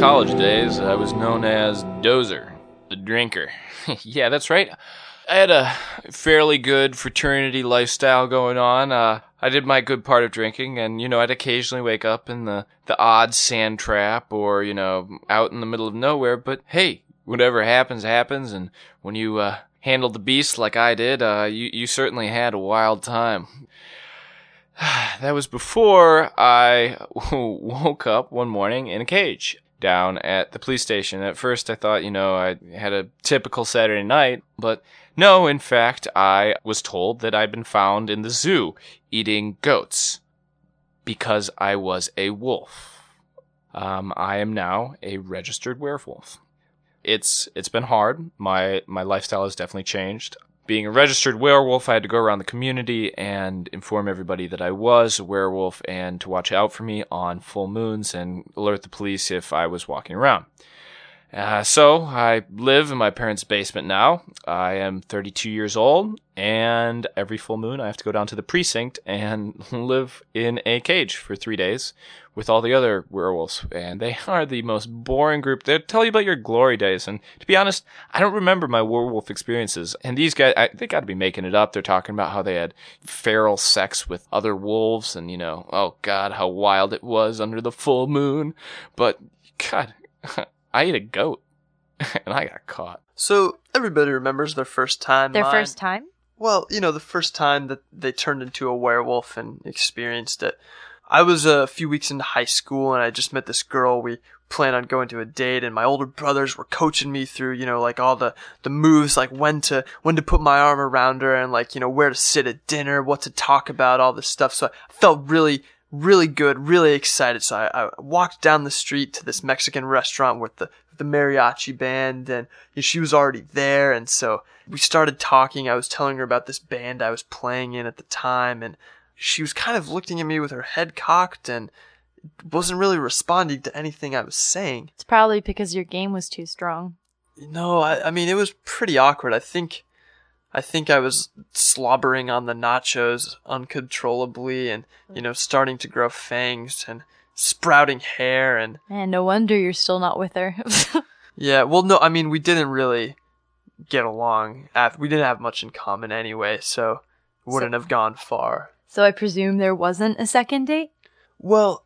college days, I was known as Dozer, the drinker. yeah, that's right. I had a fairly good fraternity lifestyle going on. Uh, I did my good part of drinking, and you know, I'd occasionally wake up in the the odd sand trap, or you know, out in the middle of nowhere. But hey, whatever happens, happens. And when you uh, handled the beast like I did, uh, you you certainly had a wild time. that was before I woke up one morning in a cage down at the police station. At first, I thought, you know, I had a typical Saturday night, but no, in fact, I was told that I'd been found in the zoo eating goats because I was a wolf. Um, I am now a registered werewolf. It's it's been hard. My my lifestyle has definitely changed being a registered werewolf, I had to go around the community and inform everybody that I was a werewolf and to watch out for me on full moons and alert the police if I was walking around. Uh, so I live in my parents' basement now. I am 32 years old, and every full moon I have to go down to the precinct and live in a cage for three days with all the other werewolves. And they are the most boring group. They tell you about your glory days, and to be honest, I don't remember my werewolf experiences. And these guys, I, they got to be making it up. They're talking about how they had feral sex with other wolves, and you know, oh god, how wild it was under the full moon. But God. I ate a goat and I got caught. So everybody remembers their first time. Their Mine- first time? Well, you know, the first time that they turned into a werewolf and experienced it. I was a few weeks into high school and I just met this girl. We planned on going to a date and my older brothers were coaching me through, you know, like all the, the moves, like when to, when to put my arm around her and like, you know, where to sit at dinner, what to talk about, all this stuff. So I felt really, really good, really excited. So I, I walked down the street to this Mexican restaurant with the, the mariachi band and you know, she was already there. And so we started talking. I was telling her about this band I was playing in at the time and she was kind of looking at me with her head cocked and wasn't really responding to anything I was saying. It's probably because your game was too strong. No, I, I mean, it was pretty awkward. I think, I think I was slobbering on the nachos uncontrollably and, you know, starting to grow fangs and sprouting hair and, Man, no wonder you're still not with her. yeah, well, no, I mean, we didn't really get along. After, we didn't have much in common anyway, so wouldn't have gone far. so I presume there wasn't a second date? Well,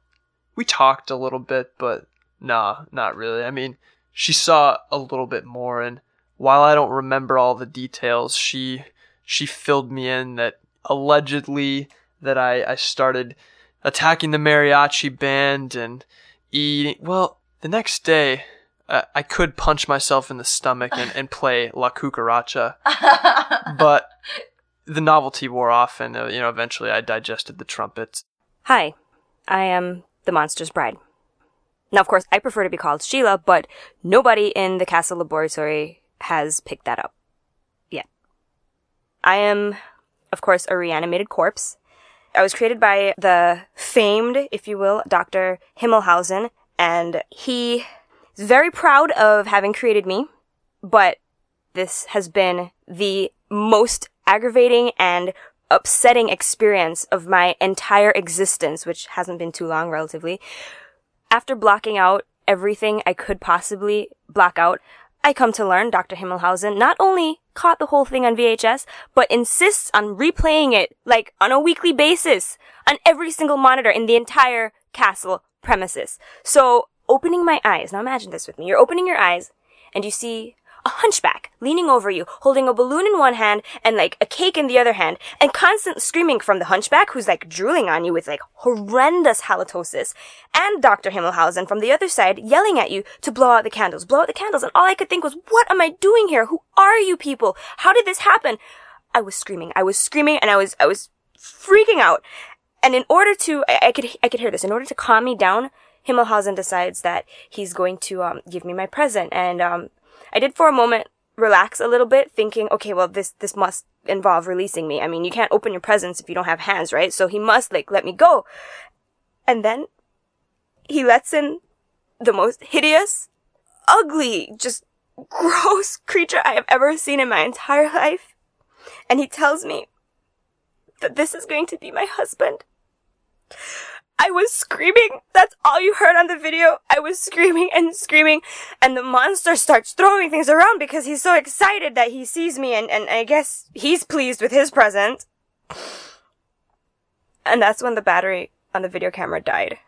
we talked a little bit, but nah, not really. I mean, she saw a little bit more, and while I don't remember all the details, she she filled me in that allegedly that I I started attacking the mariachi band and eating. Well, the next day. Uh, I could punch myself in the stomach and, and play La Cucaracha, but the novelty wore off, and uh, you know eventually I digested the trumpets. Hi, I am the monster's bride. Now, of course, I prefer to be called Sheila, but nobody in the castle laboratory has picked that up yet. I am, of course, a reanimated corpse. I was created by the famed, if you will, Dr. Himmelhausen, and he is very proud of having created me, but this has been the most aggravating and upsetting experience of my entire existence, which hasn't been too long relatively. After blocking out everything I could possibly block out, I come to learn Dr. Himmelhausen not only caught the whole thing on VHS, but insists on replaying it, like, on a weekly basis, on every single monitor in the entire castle premises. So, opening my eyes, now imagine this with me, you're opening your eyes, and you see a hunchback leaning over you, holding a balloon in one hand and like a cake in the other hand, and constant screaming from the hunchback who's like drooling on you with like horrendous halitosis, and Dr. Himmelhausen from the other side yelling at you to blow out the candles, blow out the candles, and all I could think was, what am I doing here? Who are you people? How did this happen? I was screaming. I was screaming and I was, I was freaking out. And in order to, I, I could, I could hear this, in order to calm me down, Himmelhausen decides that he's going to, um, give me my present and, um, I did for a moment relax a little bit, thinking, okay, well, this, this must involve releasing me. I mean, you can't open your presents if you don't have hands, right? So he must, like, let me go. And then he lets in the most hideous, ugly, just gross creature I have ever seen in my entire life. And he tells me that this is going to be my husband. I was screaming. That's all you heard on the video. I was screaming and screaming. And the monster starts throwing things around because he's so excited that he sees me and, and I guess he's pleased with his present. And that's when the battery on the video camera died.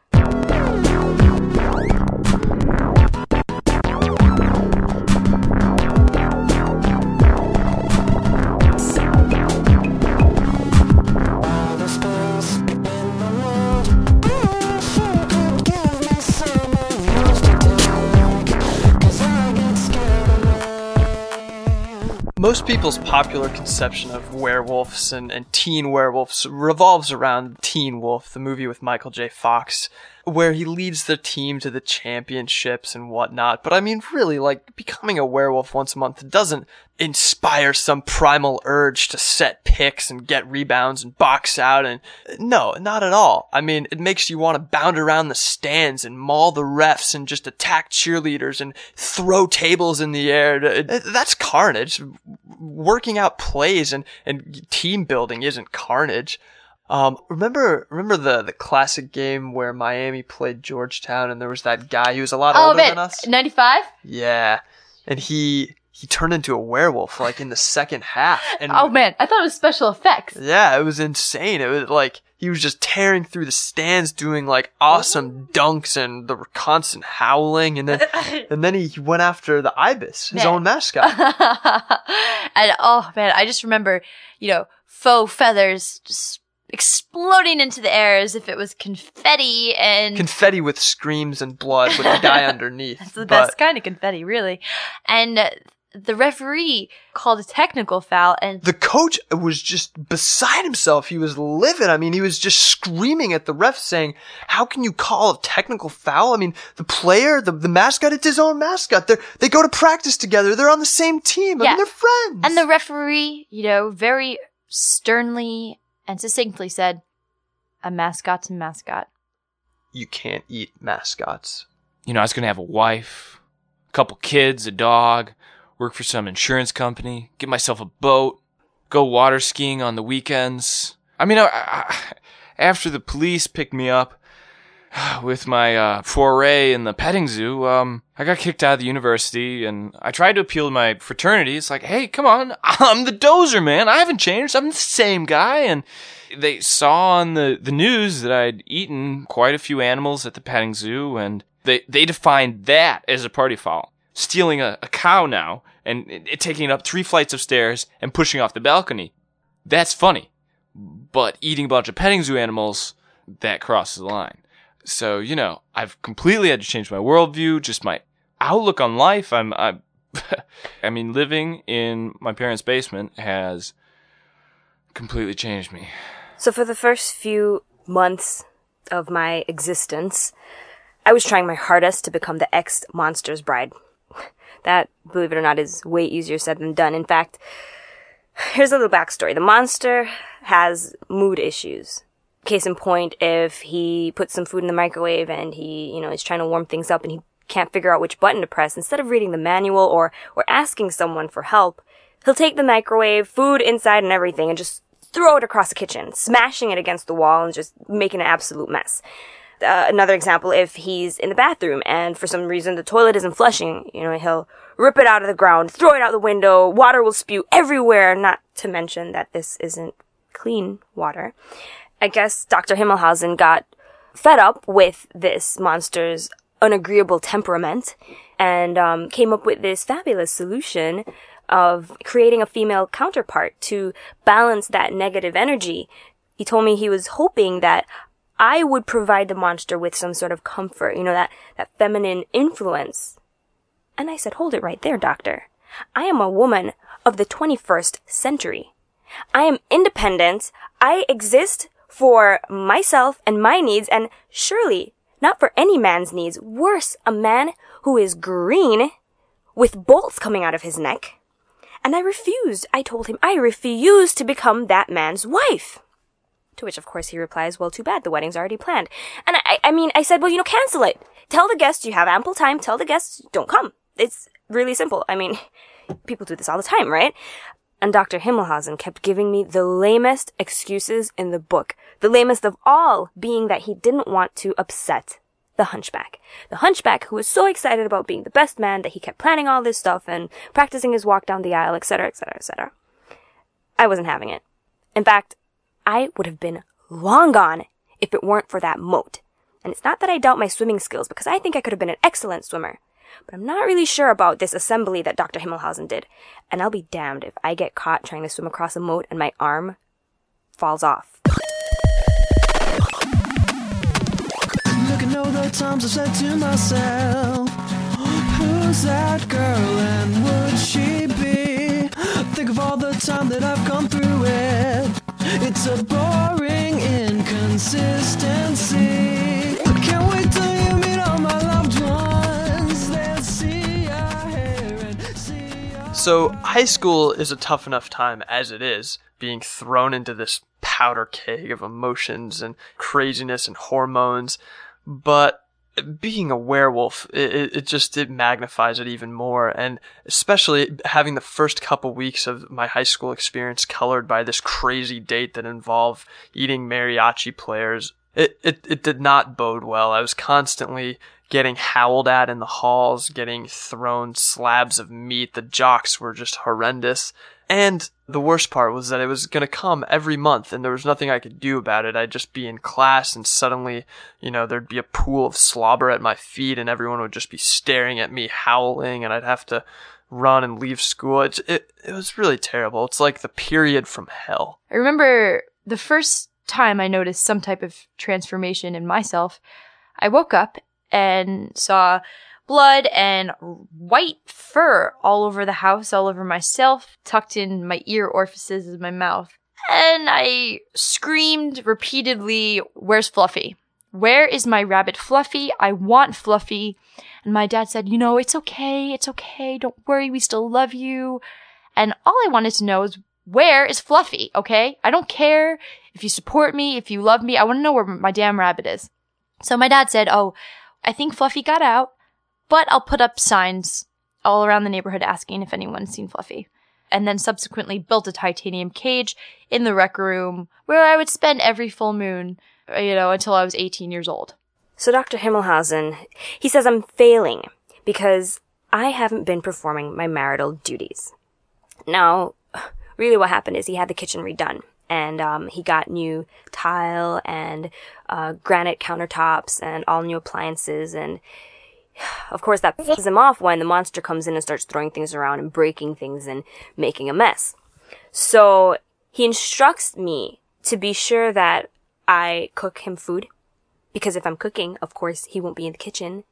Most people's popular conception of werewolves and, and teen werewolves revolves around Teen Wolf, the movie with Michael J. Fox, where he leads the team to the championships and whatnot. But I mean, really, like, becoming a werewolf once a month doesn't inspire some primal urge to set picks and get rebounds and box out and no, not at all. I mean, it makes you want to bound around the stands and maul the refs and just attack cheerleaders and throw tables in the air. That's carnage. Working out plays and, and team building isn't carnage. Um, remember, remember the, the classic game where Miami played Georgetown and there was that guy who was a lot Oh, older man. than us? 95? Yeah. And he, he turned into a werewolf like in the second half. And Oh, man. I thought it was special effects. yeah, it was insane. It was like he was just tearing through the stands, doing like awesome dunks and the constant howling, and then and then he went after the ibis, his Man. own mascot. and oh, man. I just remember, you know, faux feathers just exploding into the air as if it was confetti and. Confetti with screams and blood with the guy underneath. That's the But best kind of confetti, really. And uh, the referee called a technical foul, and the coach was just beside himself. He was livid. I mean, he was just screaming at the ref saying, how can you call a technical foul? I mean, the player, the, the mascot, it's his own mascot. They they go to practice together. They're on the same team. I Yeah. mean, they're friends. and the referee, you know, very sternly and succinctly said, "A mascot's a mascot." you can't eat mascots. You know, I was going to have a wife, a couple kids, a dog, work for some insurance company, get myself a boat, go water skiing on the weekends. I mean, I, I, after the police picked me up with my uh, foray in the petting zoo, um, I got kicked out of the university and I tried to appeal to my fraternity. It's like, hey, come on, I'm the dozer, man. I haven't changed. I'm the same guy. And they saw on the, the news that I'd eaten quite a few animals at the petting zoo and they, they defined that as a party foul. Stealing a, a cow now and it, it taking up three flights of stairs and pushing off the balcony. That's funny. But eating a bunch of petting zoo animals, that crosses the line. So, you know, I've completely had to change my worldview, just my outlook on life. I'm, I, I mean, living in my parents' basement has completely changed me. So for the first few months of my existence, I was trying my hardest to become the ex monster's bride. That, believe it or not, is way easier said than done. In fact, here's a little backstory. The monster has mood issues. Case in point, if he puts some food in the microwave and he, you know, is trying to warm things up and he can't figure out which button to press, instead of reading the manual or, or asking someone for help, he'll take the microwave, food inside and everything, and just throw it across the kitchen, smashing it against the wall and just making an absolute mess. Uh, another example, if he's in the bathroom and for some reason the toilet isn't flushing, you know, he'll rip it out of the ground, throw it out the window, water will spew everywhere, not to mention that this isn't clean water. I guess Dr. Himmelhausen got fed up with this monster's unagreeable temperament and um, came up with this fabulous solution of creating a female counterpart to balance that negative energy. He told me he was hoping that I would provide the monster with some sort of comfort, you know, that, that feminine influence. And I said, hold it right there, doctor. I am a woman of the 21st century. I am independent. I exist for myself and my needs and surely not for any man's needs. Worse, a man who is green with bolts coming out of his neck. And I refused. I told him I refuse to become that man's wife. To which, of course, he replies, well, too bad. The wedding's already planned. And I, I mean, I said, well, you know, cancel it. Tell the guests you have ample time. Tell the guests don't come. It's really simple. I mean, people do this all the time, right? And Dr. Himmelhausen kept giving me the lamest excuses in the book. The lamest of all being that he didn't want to upset the hunchback. The hunchback who was so excited about being the best man that he kept planning all this stuff and practicing his walk down the aisle, etc., etc., etc. I wasn't having it. In fact, I would have been long gone if it weren't for that moat. And it's not that I doubt my swimming skills because I think I could have been an excellent swimmer. But I'm not really sure about this assembly that Dr. Himmelhausen did. And I'll be damned if I get caught trying to swim across a moat and my arm falls off. Looking over the times I said to myself, Who's that girl and would she be? Think of all the time that I've gone through it. It's a boring inconsistency. So, high school is a tough enough time as it is, being thrown into this powder keg of emotions and craziness and hormones. But being a werewolf, it, it, just it magnifies it even more. And especially having the first couple weeks of my high school experience colored by this crazy date that involved eating mariachi players it, it, it did not bode well. I was constantly getting howled at in the halls, getting thrown slabs of meat. The jocks were just horrendous. And the worst part was that it was going to come every month and there was nothing I could do about it. I'd just be in class and suddenly, you know, there'd be a pool of slobber at my feet and everyone would just be staring at me howling and I'd have to run and leave school. It, it, it was really terrible. It's like the period from hell. I remember the first time I noticed some type of transformation in myself. I woke up and saw blood and white fur all over the house, all over myself, tucked in my ear orifices of my mouth. And I screamed repeatedly, Where's Fluffy? Where is my rabbit Fluffy? I want Fluffy. And my dad said, You know, it's okay, it's okay, don't worry, we still love you. And all I wanted to know is, Where is Fluffy? Okay? I don't care if you support me, if you love me, I want to know where my damn rabbit is. So my dad said, Oh, I think Fluffy got out, but I'll put up signs all around the neighborhood asking if anyone's seen Fluffy. And then subsequently built a titanium cage in the rec room where I would spend every full moon, you know, until I was 18 years old. So Dr. Himmelhausen, he says I'm failing because I haven't been performing my marital duties. Now, really what happened is he had the kitchen redone and um, he got new tile and uh, granite countertops and all new appliances and of course that pisses him off when the monster comes in and starts throwing things around and breaking things and making a mess. So he instructs me to be sure that I cook him food because if I'm cooking, of course, he won't be in the kitchen.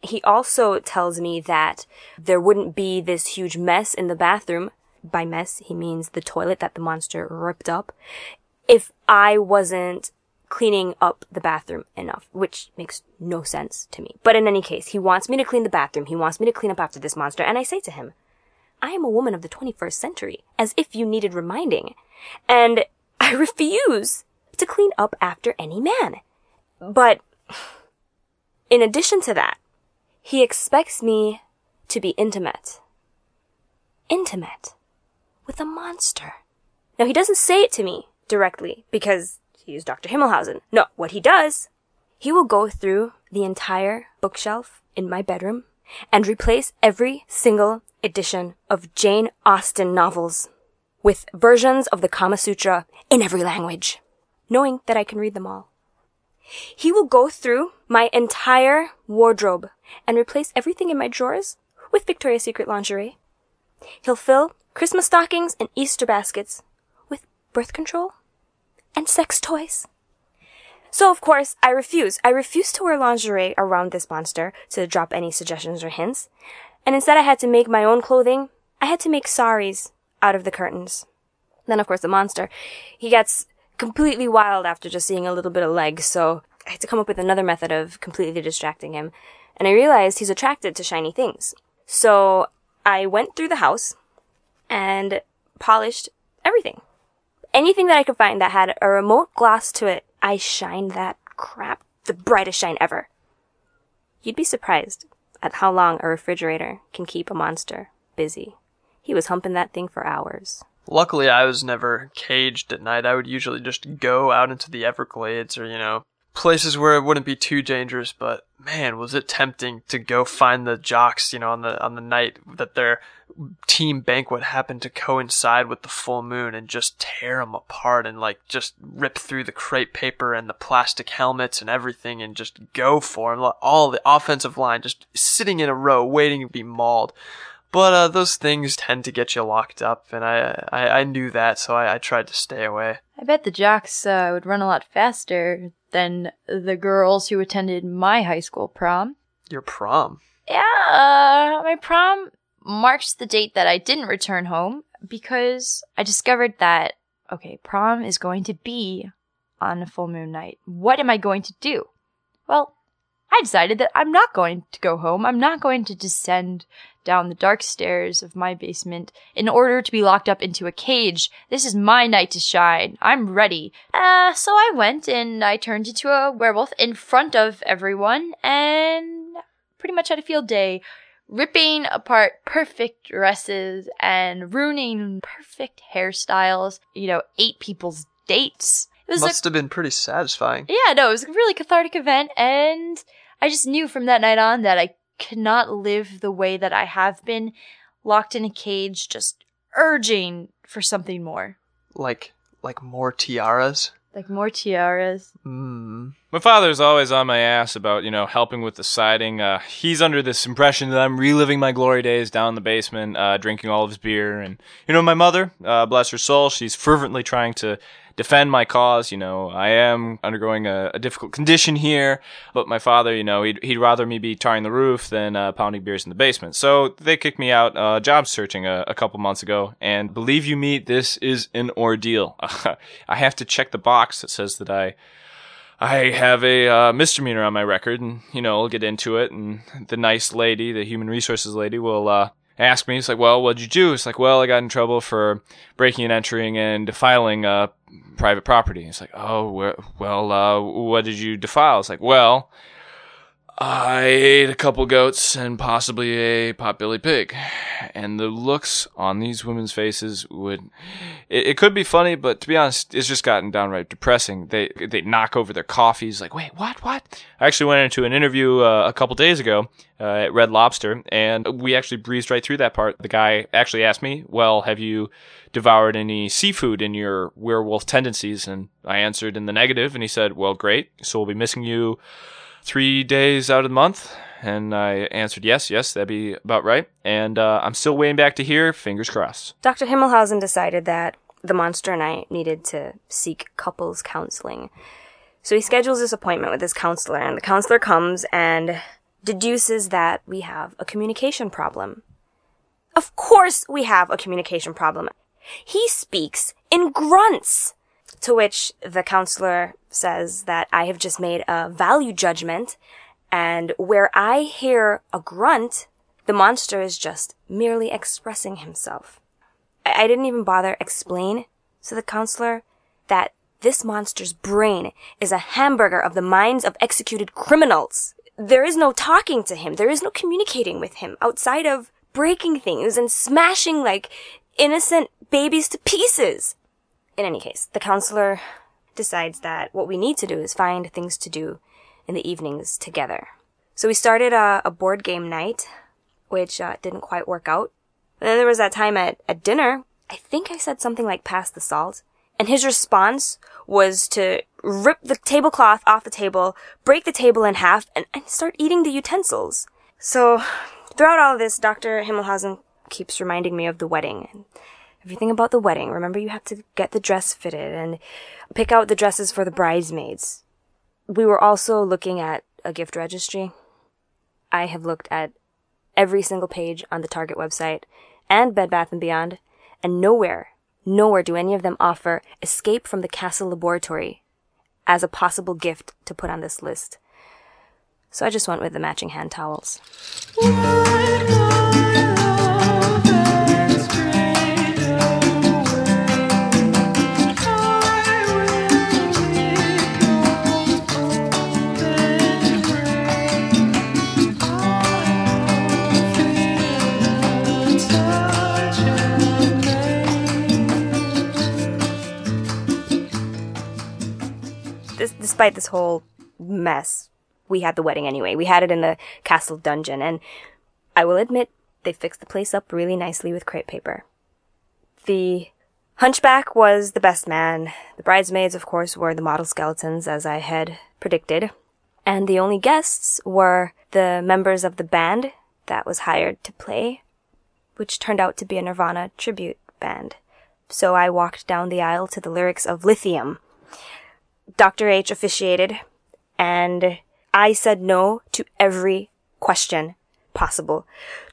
He also tells me that there wouldn't be this huge mess in the bathroom. By mess, he means the toilet that the monster ripped up. If I wasn't cleaning up the bathroom enough, which makes no sense to me. But in any case, he wants me to clean the bathroom. He wants me to clean up after this monster. And I say to him, I am a woman of the 21st century, as if you needed reminding. And I refuse to clean up after any man. But in addition to that, he expects me to be intimate. Intimate with a monster. Now he doesn't say it to me directly because he is Dr. Himmelhausen. No, what he does, he will go through the entire bookshelf in my bedroom and replace every single edition of Jane Austen novels with versions of the Kama Sutra in every language, knowing that I can read them all. He will go through my entire wardrobe and replace everything in my drawers with Victoria's Secret lingerie. He'll fill Christmas stockings and Easter baskets with birth control and sex toys. So of course, I refuse. I refuse to wear lingerie around this monster to drop any suggestions or hints. And instead I had to make my own clothing. I had to make saris out of the curtains. Then of course the monster, he gets completely wild after just seeing a little bit of legs, so I had to come up with another method of completely distracting him. And I realized he's attracted to shiny things. So I went through the house and polished everything. Anything that I could find that had a remote gloss to it, I shined that crap the brightest shine ever. You'd be surprised at how long a refrigerator can keep a monster busy. He was humping that thing for hours. Luckily, I was never caged at night. I would usually just go out into the Everglades or, you know, places where it wouldn't be too dangerous, but man, was it tempting to go find the jocks, you know, on the on the night that their team banquet happened to coincide with the full moon and just tear them apart and like just rip through the crepe paper and the plastic helmets and everything and just go for them. All the offensive line just sitting in a row waiting to be mauled. But uh, those things tend to get you locked up, and I I, I knew that, so I, I tried to stay away. I bet the jocks uh, would run a lot faster than the girls who attended my high school prom. Your prom. Yeah, uh, my prom marks the date that I didn't return home because I discovered that, okay, prom is going to be on a full moon night. What am I going to do? Well, I decided that I'm not going to go home. I'm not going to descend down the dark stairs of my basement in order to be locked up into a cage. This is my night to shine. I'm ready. Uh, so I went and I turned into a werewolf in front of everyone and pretty much had a field day ripping apart perfect dresses and ruining perfect hairstyles, you know, eight people's dates. It was Must have been pretty satisfying. yeah, no, it was a really cathartic event, and I just knew from that night on that I could not live the way that I have been, locked in a cage, just urging for something more. Like like more tiaras. Like more tiaras. Hmm. My father's always on my ass about, you know, helping with the siding. Uh, he's under this impression that I'm reliving my glory days down in the basement, uh, drinking all of his beer. And, you know, my mother, uh, bless her soul, she's fervently trying to defend my cause. You know, I am undergoing a, a difficult condition here, but my father, you know, he'd, he'd rather me be tarring the roof than uh, pounding beers in the basement. So they kicked me out uh, job searching a, a couple months ago. And believe you me, this is an ordeal. I have to check the box that says that I. I have a uh, misdemeanor on my record, and you know, I'll get into it. And the nice lady, the human resources lady, will uh, ask me. he's like, "Well, what'd you do?" It's like, "Well, I got in trouble for breaking and entering and defiling uh, private property." It's like, "Oh, well, uh, what did you defile?" It's like, "Well, I ate a couple goats and possibly a potbelly pig." And the looks on these women's faces would it, it could be funny, but to be honest, it's just gotten downright depressing. They they knock over their coffees, like, wait, what, what? I actually went into an interview uh, a couple days ago uh, at Red Lobster, and we actually breezed right through that part. The guy actually asked me, "Well, have you devoured any seafood in your werewolf tendencies?" And I answered in the negative, and he said, "Well, great. So we'll be missing you three days out of the month." And I answered, yes, yes, that'd be about right. And uh, I'm still waiting back to hear. Fingers crossed. Dr. Himmelhausen decided that the monster and I needed to seek couples counseling. So he schedules this appointment with his counselor, and the counselor comes and deduces that we have a communication problem. Of course we have a communication problem. He speaks in grunts. To which the counselor says that I have just made a value judgment, and where I hear a grunt, the monster is just merely expressing himself. I, I didn't even bother explain to the counselor that this monster's brain is a hamburger of the minds of executed criminals. There is no talking to him. There is no communicating with him outside of breaking things and smashing like innocent babies to pieces. In any case, the counselor decides that what we need to do is find things to do in the evenings together. So we started a, a board game night, which uh, didn't quite work out. And then there was that time at, at dinner. I think I said something like pass the salt. And his response was to rip the tablecloth off the table, break the table in half, and, and start eating the utensils. So throughout all this, Dr. Himmelhausen keeps reminding me of the wedding everything about the wedding. Remember, you have to get the dress fitted and pick out the dresses for the bridesmaids. We were also looking at a gift registry. I have looked at every single page on the Target website and Bed Bath & Beyond, and nowhere, nowhere do any of them offer Escape from the Castle Laboratory as a possible gift to put on this list. So I just went with the matching hand towels. Despite this whole mess, we had the wedding anyway. We had it in the castle dungeon, and I will admit they fixed the place up really nicely with crepe paper. The hunchback was the best man. The bridesmaids, of course, were the model skeletons, as I had predicted. And the only guests were the members of the band that was hired to play, which turned out to be a Nirvana tribute band. So I walked down the aisle to the lyrics of Lithium. Dr. H officiated, and I said no to every question possible.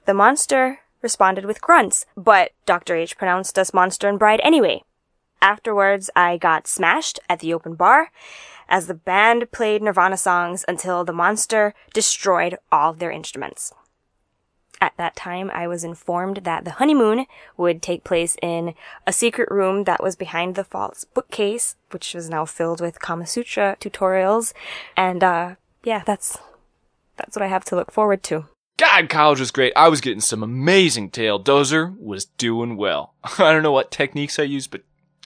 The monster responded with grunts, but Dr. H pronounced us monster and bride anyway. Afterwards, I got smashed at the open bar as the band played Nirvana songs until the monster destroyed all their instruments. At that time, I was informed that the honeymoon would take place in a secret room that was behind the false bookcase, which was now filled with Kama Sutra tutorials. And, uh, yeah, that's, that's what I have to look forward to. God, college was great. I was getting some amazing tail. Dozer was doing well. I don't know what techniques I used, but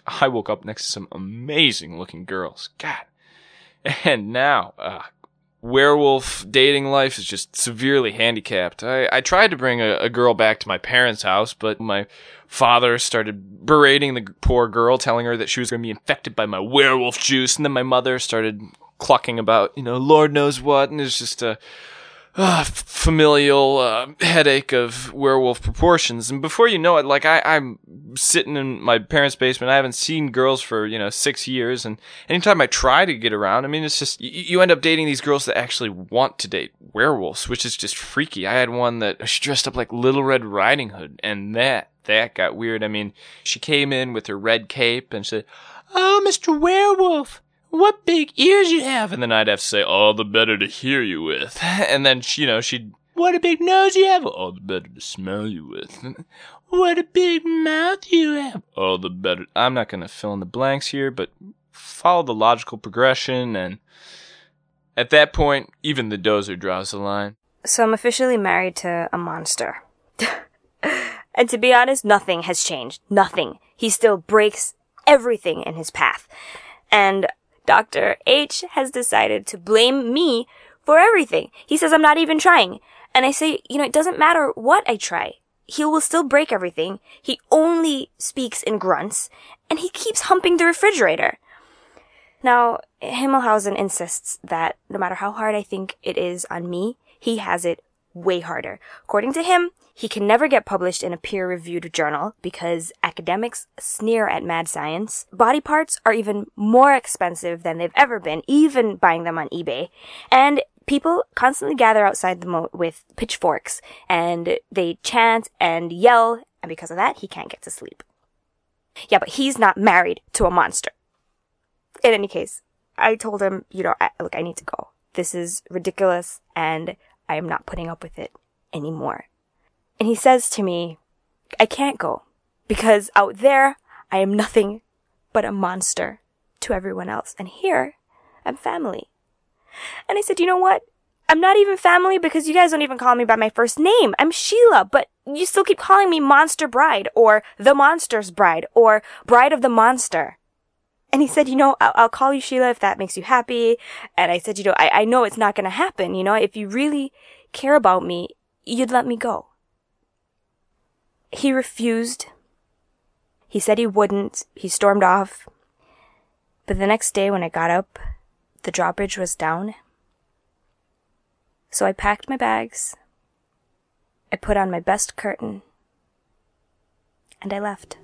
I woke up next to some amazing looking girls. God. And now, uh, werewolf dating life is just severely handicapped. I, I tried to bring a, a girl back to my parents' house, but my father started berating the poor girl, telling her that she was going to be infected by my werewolf juice, and then my mother started clucking about, you know, Lord knows what, and it's just a uh, familial uh, headache of werewolf proportions. And before you know it, like I, I'm sitting in my parents' basement. I haven't seen girls for you know six years, and anytime I try to get around, I mean, it's just you, you end up dating these girls that actually want to date werewolves, which is just freaky. I had one that she dressed up like Little Red Riding Hood, and that that got weird. I mean, she came in with her red cape and said, "Oh, Mister Werewolf." What big ears you have. And then I'd have to say, all the better to hear you with. And then, you know, she'd, what a big nose you have. All the better to smell you with. what a big mouth you have. All the better. I'm not going to fill in the blanks here, but follow the logical progression. And at that point, even the dozer draws the line. So I'm officially married to a monster. and to be honest, nothing has changed. Nothing. He still breaks everything in his path. And Dr. H has decided to blame me for everything. He says I'm not even trying. And I say, you know, it doesn't matter what I try. He will still break everything. He only speaks in grunts, and he keeps humping the refrigerator. Now, Himmelhausen insists that no matter how hard I think it is on me, he has it way harder. According to him, he can never get published in a peer reviewed journal because academics sneer at mad science. Body parts are even more expensive than they've ever been, even buying them on eBay. And people constantly gather outside the moat with pitchforks and they chant and yell. And because of that, he can't get to sleep. Yeah, but he's not married to a monster. In any case, I told him, you know, I, look, I need to go. This is ridiculous and I am not putting up with it anymore. And he says to me, I can't go because out there I am nothing but a monster to everyone else. And here I'm family. And I said, you know what? I'm not even family because you guys don't even call me by my first name. I'm Sheila, but you still keep calling me Monster Bride or The Monster's Bride or Bride of the Monster. And he said, you know, I'll, I'll call you Sheila if that makes you happy. And I said, you know, I, I know it's not going to happen. You know, if you really care about me, you'd let me go. He refused. He said he wouldn't. He stormed off. But the next day when I got up, the drawbridge was down. So I packed my bags. I put on my best curtain. And I left.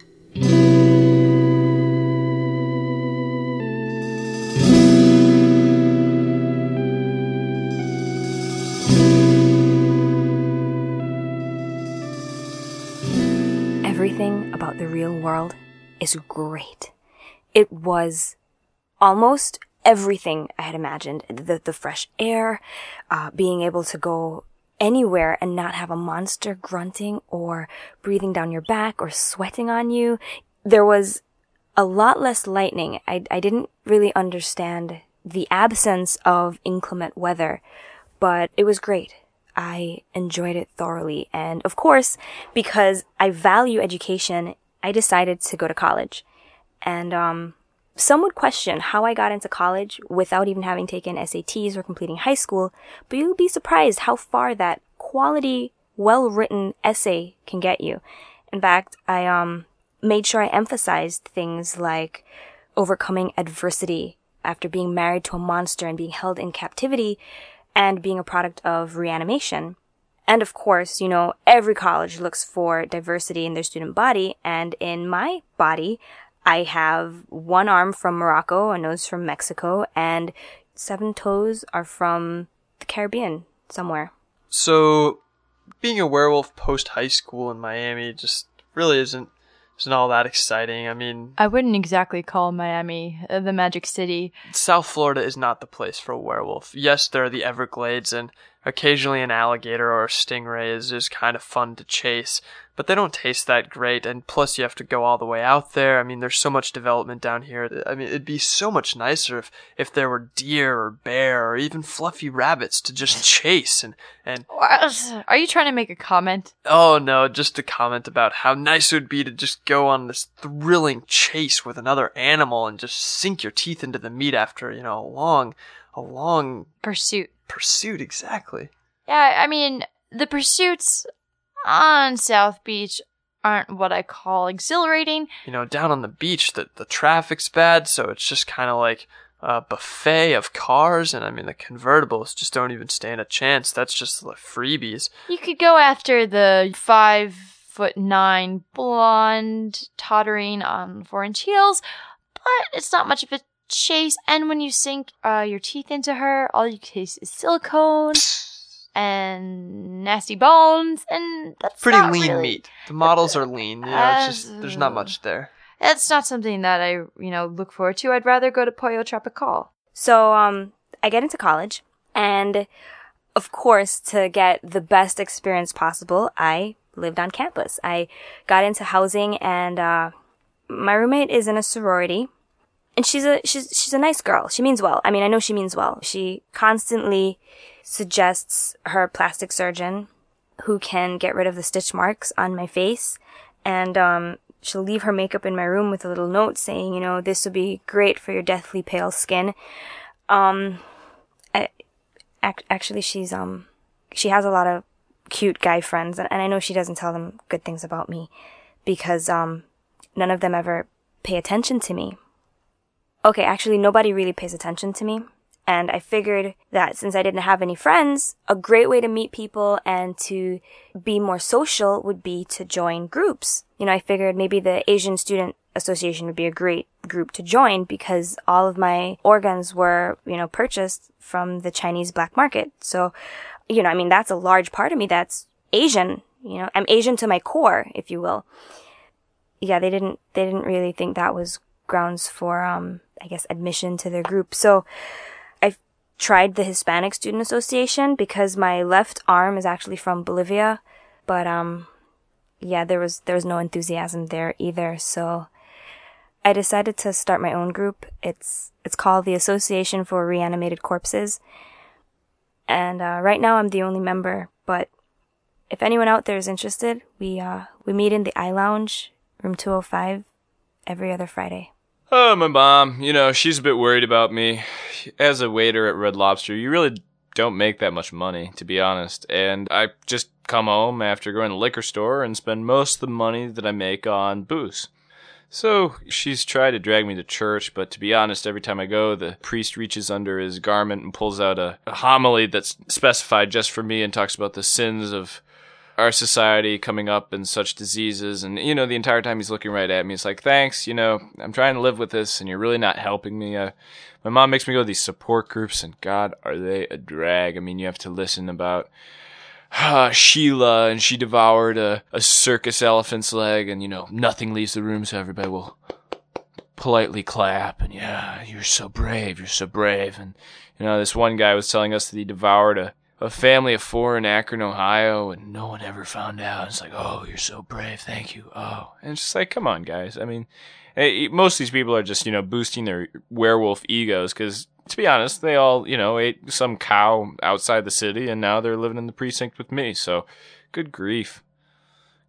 Everything about the real world is great. It was almost everything I had imagined. The, the fresh air, uh, being able to go anywhere and not have a monster grunting or breathing down your back or sweating on you. There was a lot less lightning. I, I didn't really understand the absence of inclement weather, but it was great. I enjoyed it thoroughly. And of course, because I value education, I decided to go to college. And, um, Some would question how I got into college without even having taken SATs or completing high school, but you'll be surprised how far that quality, well-written essay can get you. In fact, I um made sure I emphasized things like overcoming adversity after being married to a monster and being held in captivity and being a product of reanimation. And of course, you know, every college looks for diversity in their student body. And in my body, I have one arm from Morocco, a nose from Mexico, and seven toes are from the Caribbean somewhere. So, being a werewolf post high school in Miami just really isn't isn't all that exciting. I mean, I wouldn't exactly call Miami uh, the Magic City. South Florida is not the place for a werewolf. Yes, there are the Everglades, and occasionally an alligator or a stingray is, is kind of fun to chase, but they don't taste that great, and plus you have to go all the way out there. I mean, there's so much development down here. I mean, it'd be so much nicer if, if there were deer or bear or even fluffy rabbits to just chase and, and Are you trying to make a comment? Oh no, just a comment about how nice it would be to just go on this thrilling chase with another animal and just sink your teeth into the meat after, you know, a long, a long Pursuit. Pursuit, exactly. Yeah, I mean, the pursuits on South Beach aren't what I call exhilarating. You know, down on the beach, the, the traffic's bad, so it's just kind of like a buffet of cars, and I mean, the convertibles just don't even stand a chance. That's just the freebies. You could go after the five foot nine blonde tottering on four inch heels, but it's not much of a chase. And when you sink uh, your teeth into her, all you taste is silicone and nasty bones, and that's Pretty lean really- meat. The models are lean. You know, it's just, there's not much there. That's not something that I, you know, look forward to. I'd rather go to Pollo Tropical. So, um, I get into college, and of course, to get the best experience possible, I lived on campus. I got into housing, and uh, my roommate is in a sorority, and she's a she's she's a nice girl. She means well. I mean, I know she means well. She constantly suggests her plastic surgeon who can get rid of the stitch marks on my face, and um, she'll leave her makeup in my room with a little note saying, you know, this would be great for your deathly pale skin. Um, I, ac- actually, she's um, she has a lot of cute guy friends, and, and I know she doesn't tell them good things about me because um, none of them ever pay attention to me. Okay, actually, nobody really pays attention to me. And I figured that since I didn't have any friends, a great way to meet people and to be more social would be to join groups. You know, I figured maybe the Asian Student Association would be a great group to join because all of my organs were, you know, purchased from the Chinese black market. So, you know, I mean, that's a large part of me that's Asian. You know, I'm Asian to my core, if you will. Yeah, they didn't, they didn't really think that was grounds for, um, I guess, admission to their group. So, I tried the Hispanic Student Association because my left arm is actually from Bolivia, but um yeah, there was there was no enthusiasm there either. So I decided to start my own group. It's it's called the Association for Reanimated Corpses. And uh, right now I'm the only member, but if anyone out there is interested, we uh we meet in the I Lounge, room 205 every other Friday. Oh, my mom, you know, she's a bit worried about me. As a waiter at Red Lobster, you really don't make that much money, to be honest. And I just come home after going to the liquor store and spend most of the money that I make on booze. So she's tried to drag me to church, but to be honest, every time I go, the priest reaches under his garment and pulls out a, a homily that's specified just for me and talks about the sins of our society coming up and such diseases and you know the entire time he's looking right at me it's like thanks you know i'm trying to live with this and you're really not helping me. Uh, my mom makes me go to these support groups and god are they a drag. I mean you have to listen about uh, sheila and she devoured a, a circus elephant's leg and you know nothing leaves the room so everybody will politely clap and yeah you're so brave you're so brave. And you know this one guy was telling us that he devoured a a family of four in Akron, Ohio, and no one ever found out. It's like, oh, you're so brave, thank you. Oh, and it's just like, come on, guys. I mean, eh, most of these people are just, you know, boosting their werewolf egos because, to be honest, they all, you know, ate some cow outside the city, and now they're living in the precinct with me. So, good grief,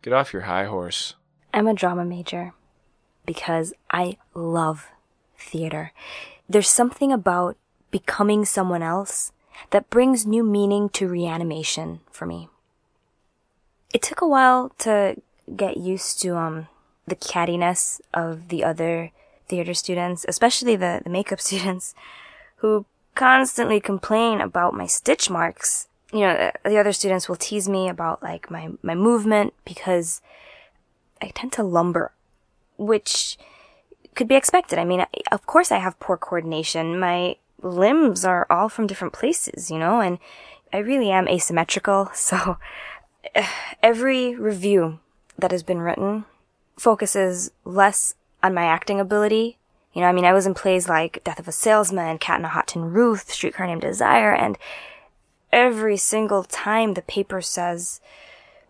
get off your high horse. I'm a drama major because I love theater. There's something about becoming someone else that brings new meaning to reanimation for me. It took a while to get used to um the cattiness of the other theater students, especially the, the makeup students, who constantly complain about my stitch marks. You know, the other students will tease me about like my, my movement because I tend to lumber, which could be expected. I mean, of course I have poor coordination. My limbs are all from different places, you know, and I really am asymmetrical. So every review that has been written focuses less on my acting ability. You know, I mean, I was in plays like Death of a Salesman, Cat in a Hot Tin Roof, Streetcar Named Desire, and every single time the paper says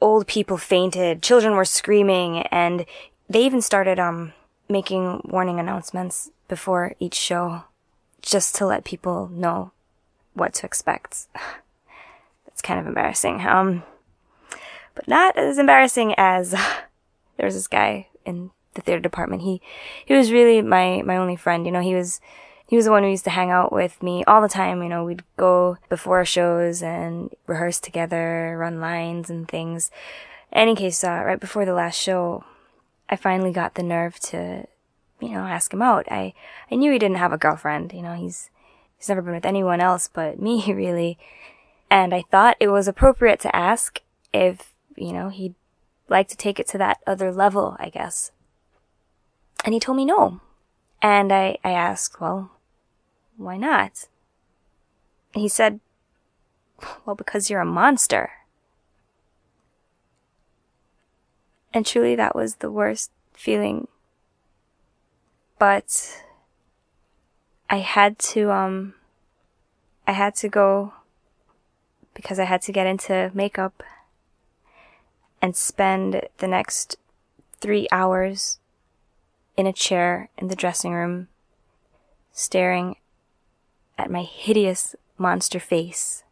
old people fainted, children were screaming, and they even started, um, making warning announcements before each show just to let people know what to expect. That's kind of embarrassing. Um, but not as embarrassing as there was this guy in the theater department. He he was really my my only friend. You know, he was he was the one who used to hang out with me all the time. You know, we'd go before shows and rehearse together, run lines and things. Any case, uh, right before the last show, I finally got the nerve to, you know, ask him out. I I knew he didn't have a girlfriend. You know, he's he's never been with anyone else but me, really. And I thought it was appropriate to ask if, you know, he'd like to take it to that other level, I guess. And he told me no. And I, I asked, well, why not? He said, well, because you're a monster. And truly that was the worst feeling. But I had to, um, I had to go because I had to get into makeup and spend the next three hours in a chair in the dressing room, staring at my hideous monster face.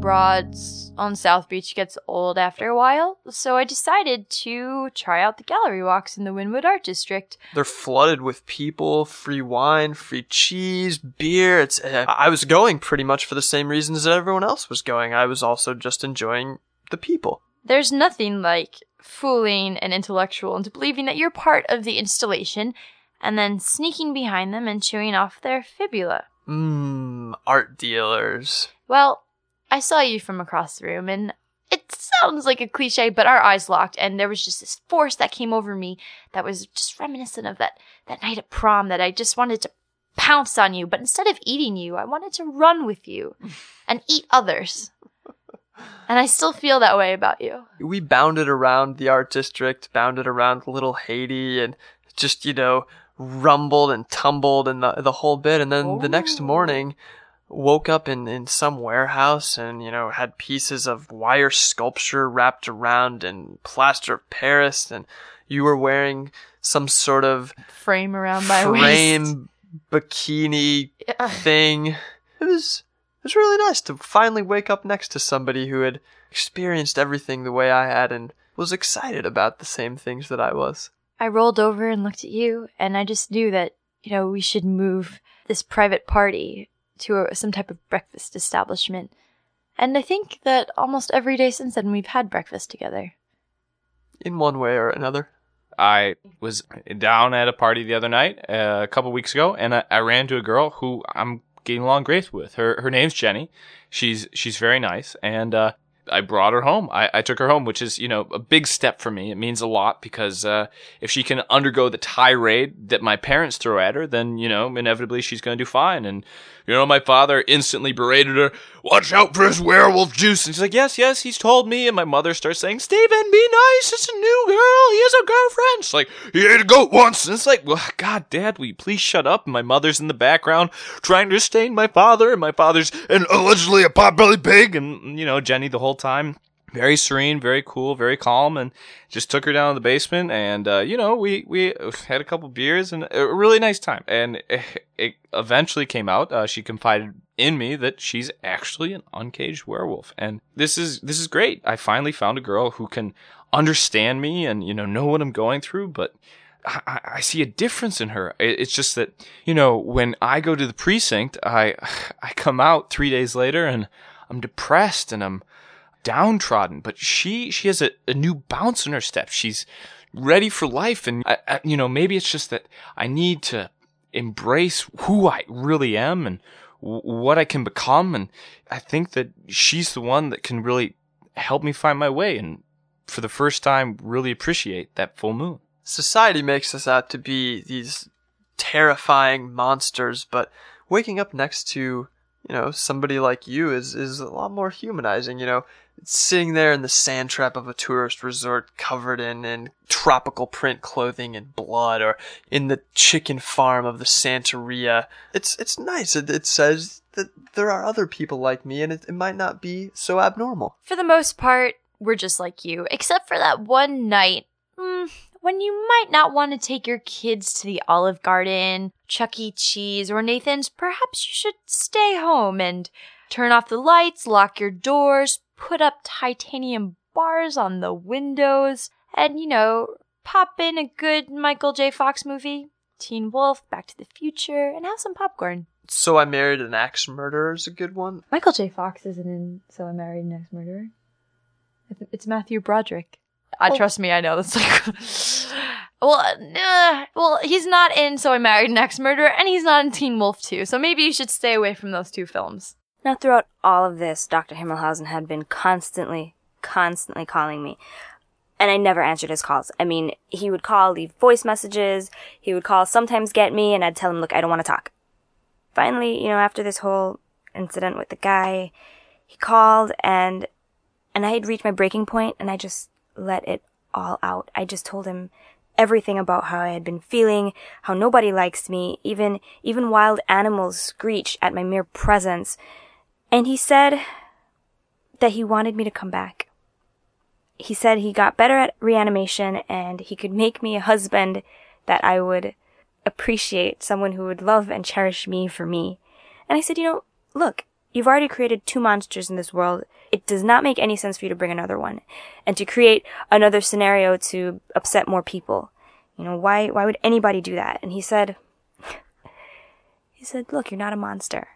Broads on South Beach gets old after a while, so I decided to try out the gallery walks in the Wynwood Art District. They're flooded with people, free wine, free cheese, beer. It's uh, I was going pretty much for the same reasons that everyone else was going. I was also just enjoying the people. There's nothing like fooling an intellectual into believing that you're part of the installation and then sneaking behind them and chewing off their fibula. Mmm, art dealers. Well, I saw you from across the room, and it sounds like a cliche, but our eyes locked, and there was just this force that came over me that was just reminiscent of that, that night at prom that I just wanted to pounce on you, but instead of eating you, I wanted to run with you and eat others. And I still feel that way about you. We bounded around the art district, bounded around little Haiti, and just, you know, rumbled and tumbled and the, the whole bit. And then the next oh. morning, woke up in, in some warehouse and, you know, had pieces of wire sculpture wrapped around and plaster of Paris. And you were wearing some sort of Frame around my waist. frame bikini thing. It was it was really nice to finally wake up next to somebody who had experienced everything the way I had and was excited about the same things that I was. I rolled over and looked at you, and I just knew that, you know, we should move this private party to a, some type of breakfast establishment. And I think that almost every day since then we've had breakfast together. In one way or another. I was down at a party the other night, uh, a couple weeks ago, and I, I ran to a girl who I'm getting along great with. Her her name's Jenny. She's she's very nice, and uh, I brought her home. I, I took her home, which is you know a big step for me. It means a lot because uh, if she can undergo the tirade that my parents throw at her, then you know inevitably she's going to do fine. And you know my father instantly berated her. Watch out for his werewolf juice. And she's like, yes, yes, he's told me. And my mother starts saying, Steven, be nice. It's a new girl. He has a girlfriend. She's like, he ate a goat once. And it's like, well, God, Dad, will you please shut up? And my mother's in the background trying to restrain my father. And my father's and allegedly a potbelly pig. And, you know, Jenny the whole time very serene, very cool, very calm, and just took her down to the basement. And uh, you know, we we had a couple beers and a really nice time. And it, it eventually came out. Uh, she confided in me that she's actually an uncaged werewolf, and this is this is great. I finally found a girl who can understand me and you know know what I'm going through, but. I, I see a difference in her. It's just that you know when I go to the precinct, I I come out three days later and I'm depressed and I'm downtrodden, but she she has a, a new bounce in her step. She's ready for life, and I, I, you know maybe it's just that I need to embrace who I really am and what I can become, and I think that she's the one that can really help me find my way, and for the first time, really appreciate that full moon. Society makes us out to be these terrifying monsters, but waking up next to, you know, somebody like you is, is a lot more humanizing, you know. Sitting there in the sand trap of a tourist resort covered in, in tropical print clothing and blood, or in the chicken farm of the Santeria. It's, it's nice. It, it says that there are other people like me and it, it might not be so abnormal. For the most part, we're just like you, except for that one night mm, when you might not want to take your kids to the Olive Garden, Chuck E. Cheese, or Nathan's. Perhaps you should stay home and turn off the lights, lock your doors, put up titanium bars on the windows, and, you know, pop in a good Michael J. Fox movie, Teen Wolf, Back to the Future, and have some popcorn. So I Married an Axe Murderer is a good one. Michael J. Fox isn't in So I Married an Axe Murderer. It's Matthew Broderick. I Oh. trust me, I know that's like. well, uh, well, he's not in So I Married an Axe Murderer, and he's not in Teen Wolf 2. So maybe you should stay away from those two films. Now, throughout all of this, Dr. Himmelhausen had been constantly, constantly calling me. And I never answered his calls. I mean, he would call, leave voice messages. He would call, sometimes get me, and I'd tell him, look, I don't want to talk. Finally, you know, after this whole incident with the guy, he called and, and I had reached my breaking point and I just let it all out. I just told him everything about how I had been feeling, how nobody likes me, even, even wild animals screech at my mere presence. And he said that he wanted me to come back. He said he got better at reanimation and he could make me a husband that I would appreciate, someone who would love and cherish me for me. And I said, you know, look, you've already created two monsters in this world. It does not make any sense for you to bring another one and to create another scenario to upset more people. You know, why, why would anybody do that? And he said, he said, look, you're not a monster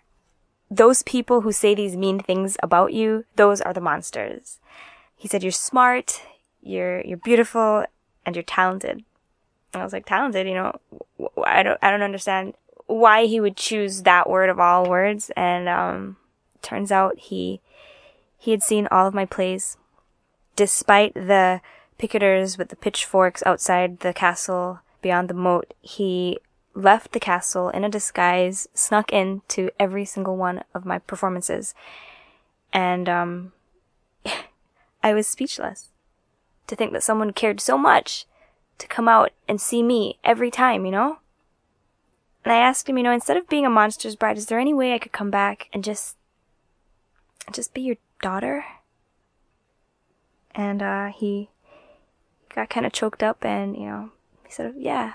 those people who say these mean things about you, those are the monsters. He said, you're smart, you're, you're beautiful, and you're talented. And I was like, talented, you know, I don't, I don't understand why he would choose that word of all words. And, um, turns out he, he had seen all of my plays. Despite the picketers with the pitchforks outside the castle beyond the moat, he left the castle in a disguise, snuck in to every single one of my performances. And, um, I was speechless to think that someone cared so much to come out and see me every time, you know? And I asked him, you know, instead of being a monster's bride, is there any way I could come back and just, just be your daughter? And, uh, he got kind of choked up and, you know, he said, yeah,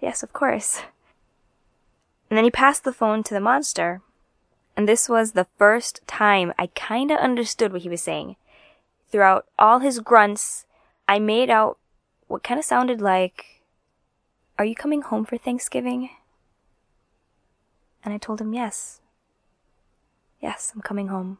Yes, of course. And then he passed the phone to the monster. And this was the first time I kinda understood what he was saying. Throughout all his grunts, I made out what kinda sounded like, Are you coming home for Thanksgiving? And I told him, Yes. Yes, I'm coming home.